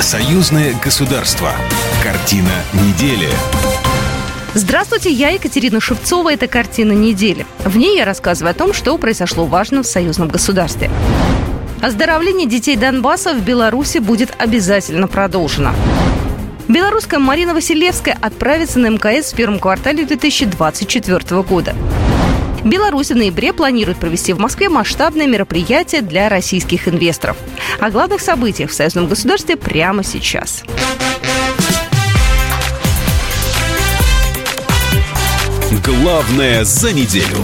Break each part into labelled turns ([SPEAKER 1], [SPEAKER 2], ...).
[SPEAKER 1] Союзное государство. Картина недели.
[SPEAKER 2] Здравствуйте, я Екатерина Шевцова. Это «Картина недели». В ней я рассказываю о том, что произошло важно в союзном государстве. Оздоровление детей Донбасса в Беларуси будет обязательно продолжено. Белорусская Марина Василевская отправится на МКС в первом квартале 2024 года. Беларусь в ноябре планирует провести в Москве масштабное мероприятие для российских инвесторов. О главных событиях в союзном государстве прямо сейчас.
[SPEAKER 1] Главное за неделю.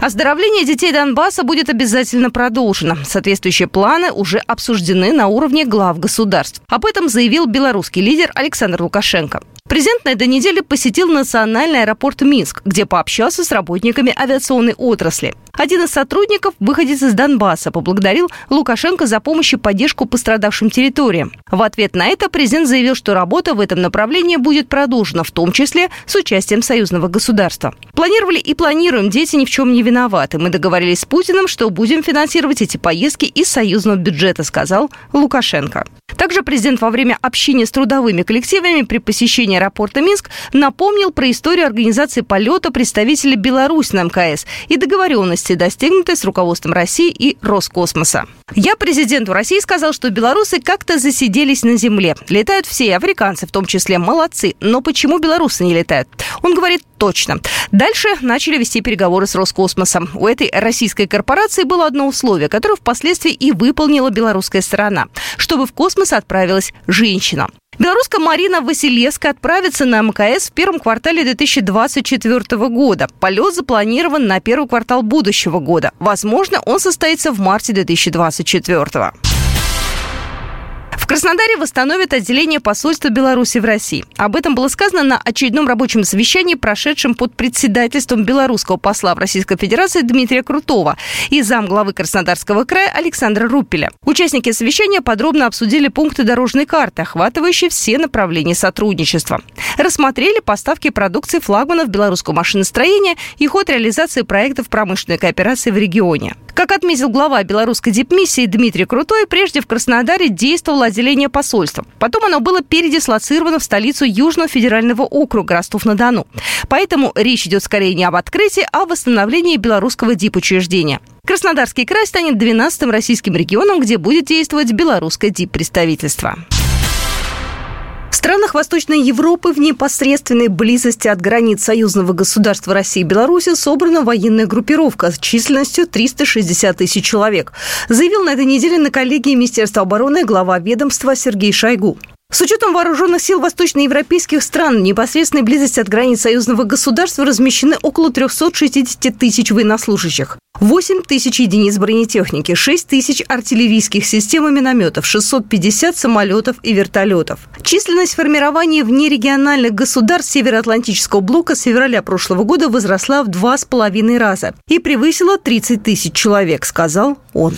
[SPEAKER 2] Оздоровление детей Донбасса будет обязательно продолжено. Соответствующие планы уже обсуждены на уровне глав государств. Об этом заявил белорусский лидер Александр Лукашенко. Президент на этой неделе посетил национальный аэропорт Минск, где пообщался с работниками авиационной отрасли. Один из сотрудников, выходец из Донбасса, поблагодарил Лукашенко за помощь и поддержку пострадавшим территориям. В ответ на это президент заявил, что работа в этом направлении будет продолжена, в том числе с участием союзного государства. Планировали и планируем, дети ни в чем не виноваты. Мы договорились с Путиным, что будем финансировать эти поездки из союзного бюджета, сказал Лукашенко. Также президент во время общения с трудовыми коллективами при посещении аэропорта Минск напомнил про историю организации полета представителей Беларуси на МКС и договоренности, достигнутые с руководством России и Роскосмоса. Я президенту России сказал, что белорусы как-то засиделись на земле. Летают все, африканцы в том числе, молодцы. Но почему белорусы не летают? Он говорит точно. Дальше начали вести переговоры с Роскосмосом. У этой российской корпорации было одно условие, которое впоследствии и выполнила белорусская сторона, чтобы в космос отправилась женщина. Белорусская Марина Василевская отправится на МКС в первом квартале 2024 года. Полет запланирован на первый квартал будущего года. Возможно, он состоится в марте 2024. Краснодаре восстановят отделение посольства Беларуси в России. Об этом было сказано на очередном рабочем совещании, прошедшем под председательством белорусского посла в Российской Федерации Дмитрия Крутого и замглавы Краснодарского края Александра Руппеля. Участники совещания подробно обсудили пункты дорожной карты, охватывающие все направления сотрудничества. Рассмотрели поставки продукции флагманов белорусского машиностроения и ход реализации проектов промышленной кооперации в регионе. Как отметил глава белорусской дипмиссии Дмитрий Крутой, прежде в Краснодаре действовало отделение посольства. Потом оно было передислоцировано в столицу Южного федерального округа Ростов-на-Дону. Поэтому речь идет скорее не об открытии, а о восстановлении белорусского дипучреждения. Краснодарский край станет 12-м российским регионом, где будет действовать белорусское диппредставительство. В странах Восточной Европы в непосредственной близости от границ союзного государства России и Беларуси собрана военная группировка с численностью 360 тысяч человек, заявил на этой неделе на коллегии Министерства обороны глава ведомства Сергей Шойгу. С учетом вооруженных сил восточноевропейских стран в непосредственной близости от границ союзного государства размещены около 360 тысяч военнослужащих. 8 тысяч единиц бронетехники, 6 тысяч артиллерийских систем и минометов, 650 самолетов и вертолетов. Численность формирования внерегиональных государств Североатлантического блока с февраля прошлого года возросла в два с половиной раза и превысила 30 тысяч человек, сказал он.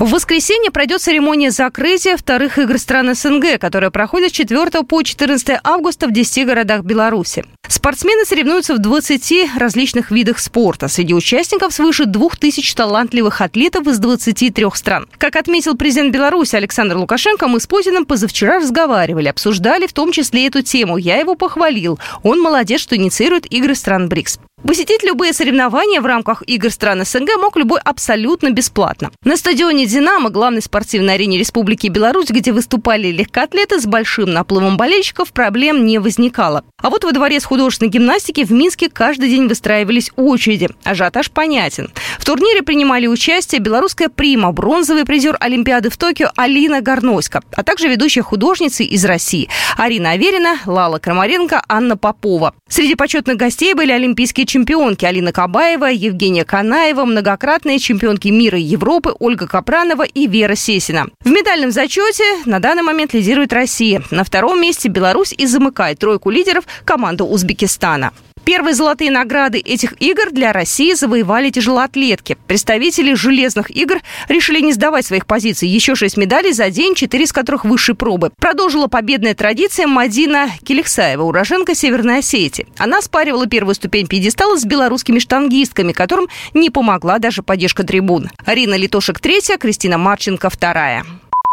[SPEAKER 2] В воскресенье пройдет церемония закрытия вторых игр стран СНГ, которая проходит с 4 по 14 августа в 10 городах Беларуси. Спортсмены соревнуются в 20 различных видах спорта. Среди участников свыше 2000 талантливых атлетов из 23 стран. Как отметил президент Беларуси Александр Лукашенко, мы с Путиным позавчера разговаривали, обсуждали в том числе эту тему. Я его похвалил. Он молодец, что инициирует игры стран БРИКС. Посетить любые соревнования в рамках игр стран СНГ мог любой абсолютно бесплатно. На стадионе «Динамо», главной спортивной арене Республики Беларусь, где выступали легкоатлеты с большим наплывом болельщиков, проблем не возникало. А вот во дворе с художественной гимнастики в Минске каждый день выстраивались очереди. Ажиотаж понятен. В турнире принимали участие белорусская прима, бронзовый призер Олимпиады в Токио Алина Горноська, а также ведущие художницы из России Арина Аверина, Лала Крамаренко, Анна Попова. Среди почетных гостей были олимпийские чемпионки Алина Кабаева, Евгения Канаева, многократные чемпионки мира и Европы Ольга Капранова и Вера Сесина. В медальном зачете на данный момент лидирует Россия. На втором месте Беларусь и замыкает тройку лидеров команда Узбекистана. Первые золотые награды этих игр для России завоевали тяжелоатлетки. Представители железных игр решили не сдавать своих позиций. Еще шесть медалей за день, четыре из которых высшей пробы. Продолжила победная традиция Мадина Келексаева, уроженка Северной Осетии. Она спаривала первую ступень пьедестала с белорусскими штангистками, которым не помогла даже поддержка трибун. Арина Литошек третья, Кристина Марченко вторая.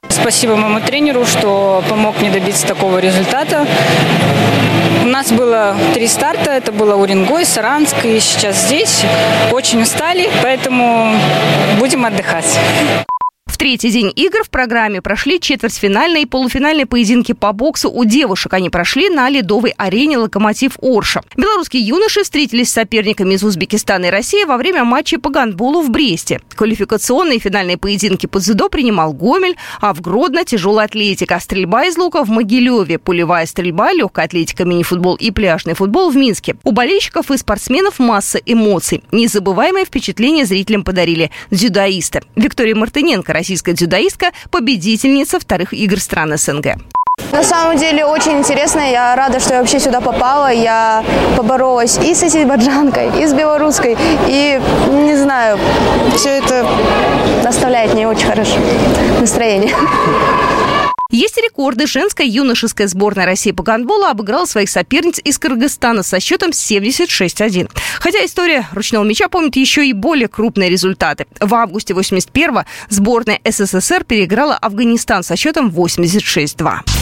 [SPEAKER 3] Спасибо моему тренеру, что помог мне добиться такого результата. У нас было три старта. Это было Уренгой, Саранск и сейчас здесь. Очень устали, поэтому будем отдыхать.
[SPEAKER 2] В третий день игр в программе прошли четвертьфинальные и полуфинальные поединки по боксу у девушек. Они прошли на ледовой арене «Локомотив Орша». Белорусские юноши встретились с соперниками из Узбекистана и России во время матча по гандболу в Бресте. Квалификационные финальные поединки по дзюдо принимал Гомель, а в Гродно тяжелая атлетика, стрельба из лука в Могилеве, пулевая стрельба, легкая атлетика, мини-футбол и пляжный футбол в Минске. У болельщиков и спортсменов масса эмоций. Незабываемое впечатление зрителям подарили дзюдоисты. Виктория Мартыненко, российская дзюдоистка, победительница вторых игр стран СНГ.
[SPEAKER 4] На самом деле очень интересно. Я рада, что я вообще сюда попала. Я поборолась и с азербайджанкой, и с белорусской. И, не знаю, все это доставляет мне очень хорошее настроение.
[SPEAKER 2] Есть рекорды. Женская юношеская сборная России по гандболу обыграла своих соперниц из Кыргызстана со счетом 76-1. Хотя история ручного мяча помнит еще и более крупные результаты. В августе 81-го сборная СССР переиграла Афганистан со счетом 86-2.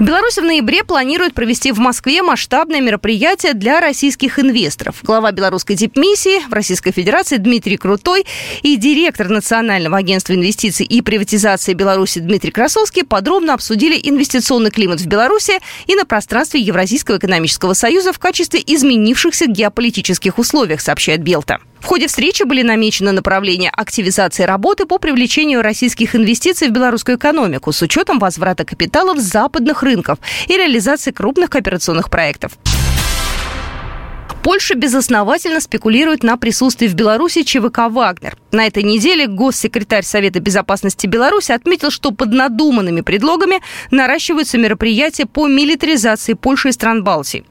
[SPEAKER 2] Беларусь в ноябре планирует провести в Москве масштабное мероприятие для российских инвесторов. Глава белорусской дипмиссии в Российской Федерации Дмитрий Крутой и директор Национального агентства инвестиций и приватизации Беларуси Дмитрий Красовский подробно обсудили инвестиционный климат в Беларуси и на пространстве Евразийского экономического союза в качестве изменившихся геополитических условиях, сообщает Белта. В ходе встречи были намечены направления активизации работы по привлечению российских инвестиций в белорусскую экономику с учетом возврата капиталов с западных рынков и реализации крупных кооперационных проектов. Польша безосновательно спекулирует на присутствии в Беларуси ЧВК «Вагнер». На этой неделе госсекретарь Совета безопасности Беларуси отметил, что под надуманными предлогами наращиваются мероприятия по милитаризации Польши и стран Балтии.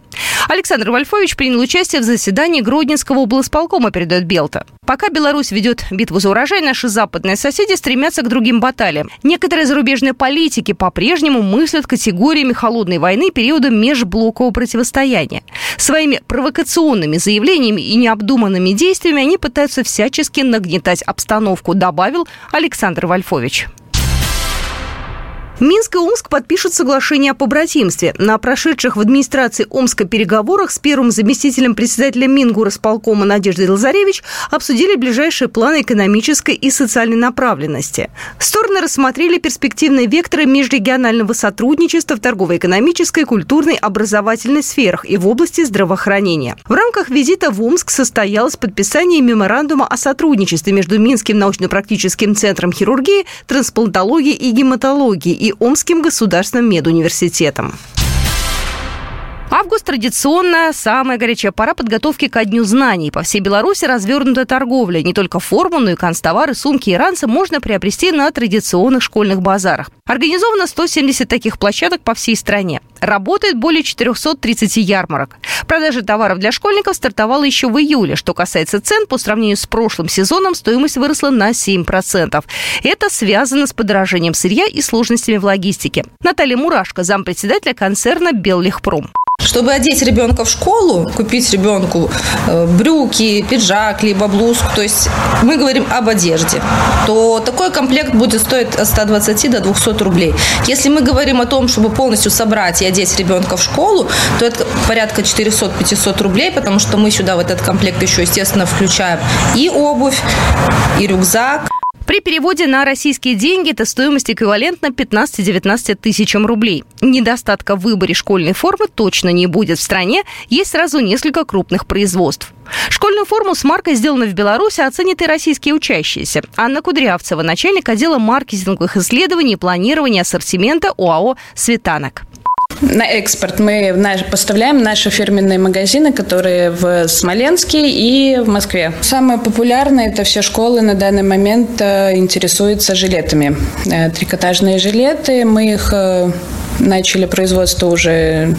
[SPEAKER 2] Александр Вольфович принял участие в заседании Гродненского облсполкома, передает Белта. Пока Беларусь ведет битву за урожай, наши западные соседи стремятся к другим баталиям. Некоторые зарубежные политики по-прежнему мыслят категориями холодной войны периода межблокового противостояния. Своими провокационными заявлениями и необдуманными действиями они пытаются всячески нагнетать обстановку, добавил Александр Вольфович. Минск и Омск подпишут соглашение о побратимстве. На прошедших в администрации Омска переговорах с первым заместителем председателя Мингу располкома Надеждой Лазаревич обсудили ближайшие планы экономической и социальной направленности. Стороны рассмотрели перспективные векторы межрегионального сотрудничества в торгово-экономической, культурной, образовательной сферах и в области здравоохранения. В рамках визита в Омск состоялось подписание меморандума о сотрудничестве между Минским научно-практическим центром хирургии, трансплантологии и гематологии и Омским государственным медуниверситетом. Август традиционно самая горячая пора подготовки ко Дню знаний. По всей Беларуси развернута торговля. Не только форму, но и канцтовары, сумки и ранцы можно приобрести на традиционных школьных базарах. Организовано 170 таких площадок по всей стране. Работает более 430 ярмарок. Продажа товаров для школьников стартовала еще в июле. Что касается цен, по сравнению с прошлым сезоном стоимость выросла на 7%. Это связано с подорожанием сырья и сложностями в логистике. Наталья Мурашко, зампредседателя концерна «Беллихпром».
[SPEAKER 5] Чтобы одеть ребенка в школу, купить ребенку э, брюки, пиджак, либо блузку, то есть мы говорим об одежде, то такой комплект будет стоить от 120 до 200 рублей. Если мы говорим о том, чтобы полностью собрать и одеть ребенка в школу, то это порядка 400-500 рублей, потому что мы сюда в этот комплект еще, естественно, включаем и обувь, и рюкзак,
[SPEAKER 2] при переводе на российские деньги эта стоимость эквивалентна 15-19 тысячам рублей. Недостатка в выборе школьной формы точно не будет в стране. Есть сразу несколько крупных производств. Школьную форму с маркой сделано в Беларуси оценят и российские учащиеся. Анна Кудрявцева, начальник отдела маркетинговых исследований и планирования ассортимента ОАО «Светанок».
[SPEAKER 6] На экспорт мы поставляем наши фирменные магазины, которые в Смоленске и в Москве. Самые популярные это все школы на данный момент э, интересуются жилетами. Э, трикотажные жилеты, мы их э, начали производство уже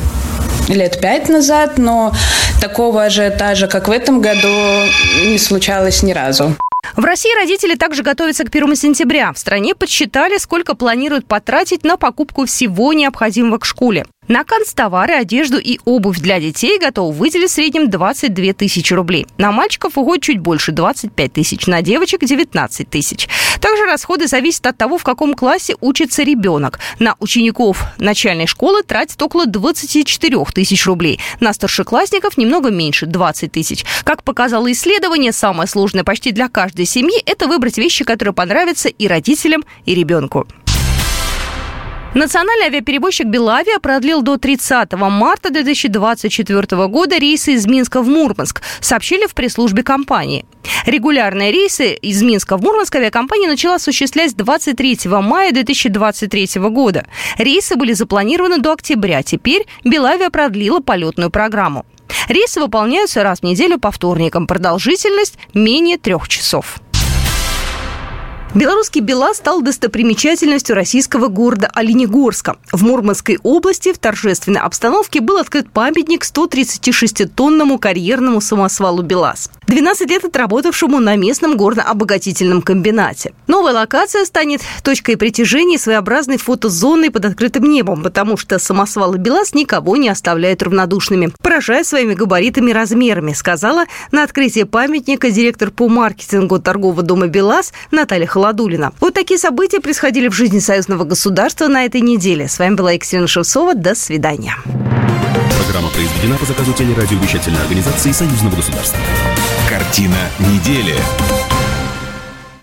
[SPEAKER 6] лет пять назад, но такого ажиотажа, как в этом году, не случалось ни разу.
[SPEAKER 2] В России родители также готовятся к 1 сентября. В стране подсчитали, сколько планируют потратить на покупку всего необходимого к школе. На канцтовары, одежду и обувь для детей готовы выделить в среднем 22 тысячи рублей. На мальчиков уходит чуть больше 25 тысяч, на девочек 19 тысяч. Также расходы зависят от того, в каком классе учится ребенок. На учеников начальной школы тратят около 24 тысяч рублей. На старшеклассников немного меньше – 20 тысяч. Как показало исследование, самое сложное почти для каждой семьи – это выбрать вещи, которые понравятся и родителям, и ребенку. Национальный авиаперевозчик «Белавиа» продлил до 30 марта 2024 года рейсы из Минска в Мурманск, сообщили в пресс-службе компании. Регулярные рейсы из Минска в Мурманск авиакомпания начала осуществлять 23 мая 2023 года. Рейсы были запланированы до октября. Теперь «Белавиа» продлила полетную программу. Рейсы выполняются раз в неделю по вторникам. Продолжительность менее трех часов. Белорусский Бела стал достопримечательностью российского города Оленегорска. В Мурманской области в торжественной обстановке был открыт памятник 136-тонному карьерному самосвалу «БелАЗ». 12 лет отработавшему на местном горно-обогатительном комбинате. Новая локация станет точкой притяжения своеобразной фотозоной под открытым небом, потому что самосвалы «БелАЗ» никого не оставляют равнодушными, поражая своими габаритами и размерами, сказала на открытии памятника директор по маркетингу торгового дома «БелАЗ» Наталья Холодова. Ладулина. Вот такие события происходили в жизни союзного государства на этой неделе. С вами была Екатерина Шевцова. До свидания.
[SPEAKER 1] Программа произведена по заказу телерадиовещательной организации союзного государства. Картина недели.